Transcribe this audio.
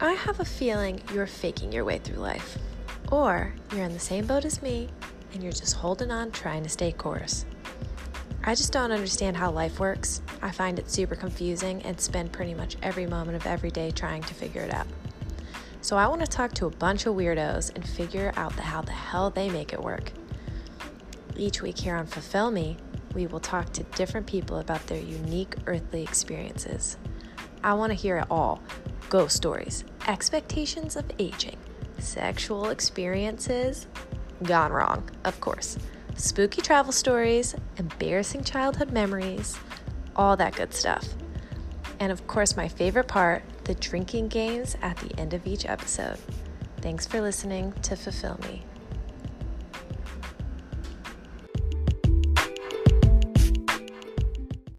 I have a feeling you're faking your way through life, or you're in the same boat as me and you're just holding on trying to stay course. I just don't understand how life works. I find it super confusing and spend pretty much every moment of every day trying to figure it out. So I want to talk to a bunch of weirdos and figure out the, how the hell they make it work. Each week here on Fulfill Me, we will talk to different people about their unique earthly experiences. I want to hear it all ghost stories, expectations of aging, sexual experiences gone wrong, of course, spooky travel stories, embarrassing childhood memories, all that good stuff. And of course, my favorite part the drinking games at the end of each episode. Thanks for listening to Fulfill Me.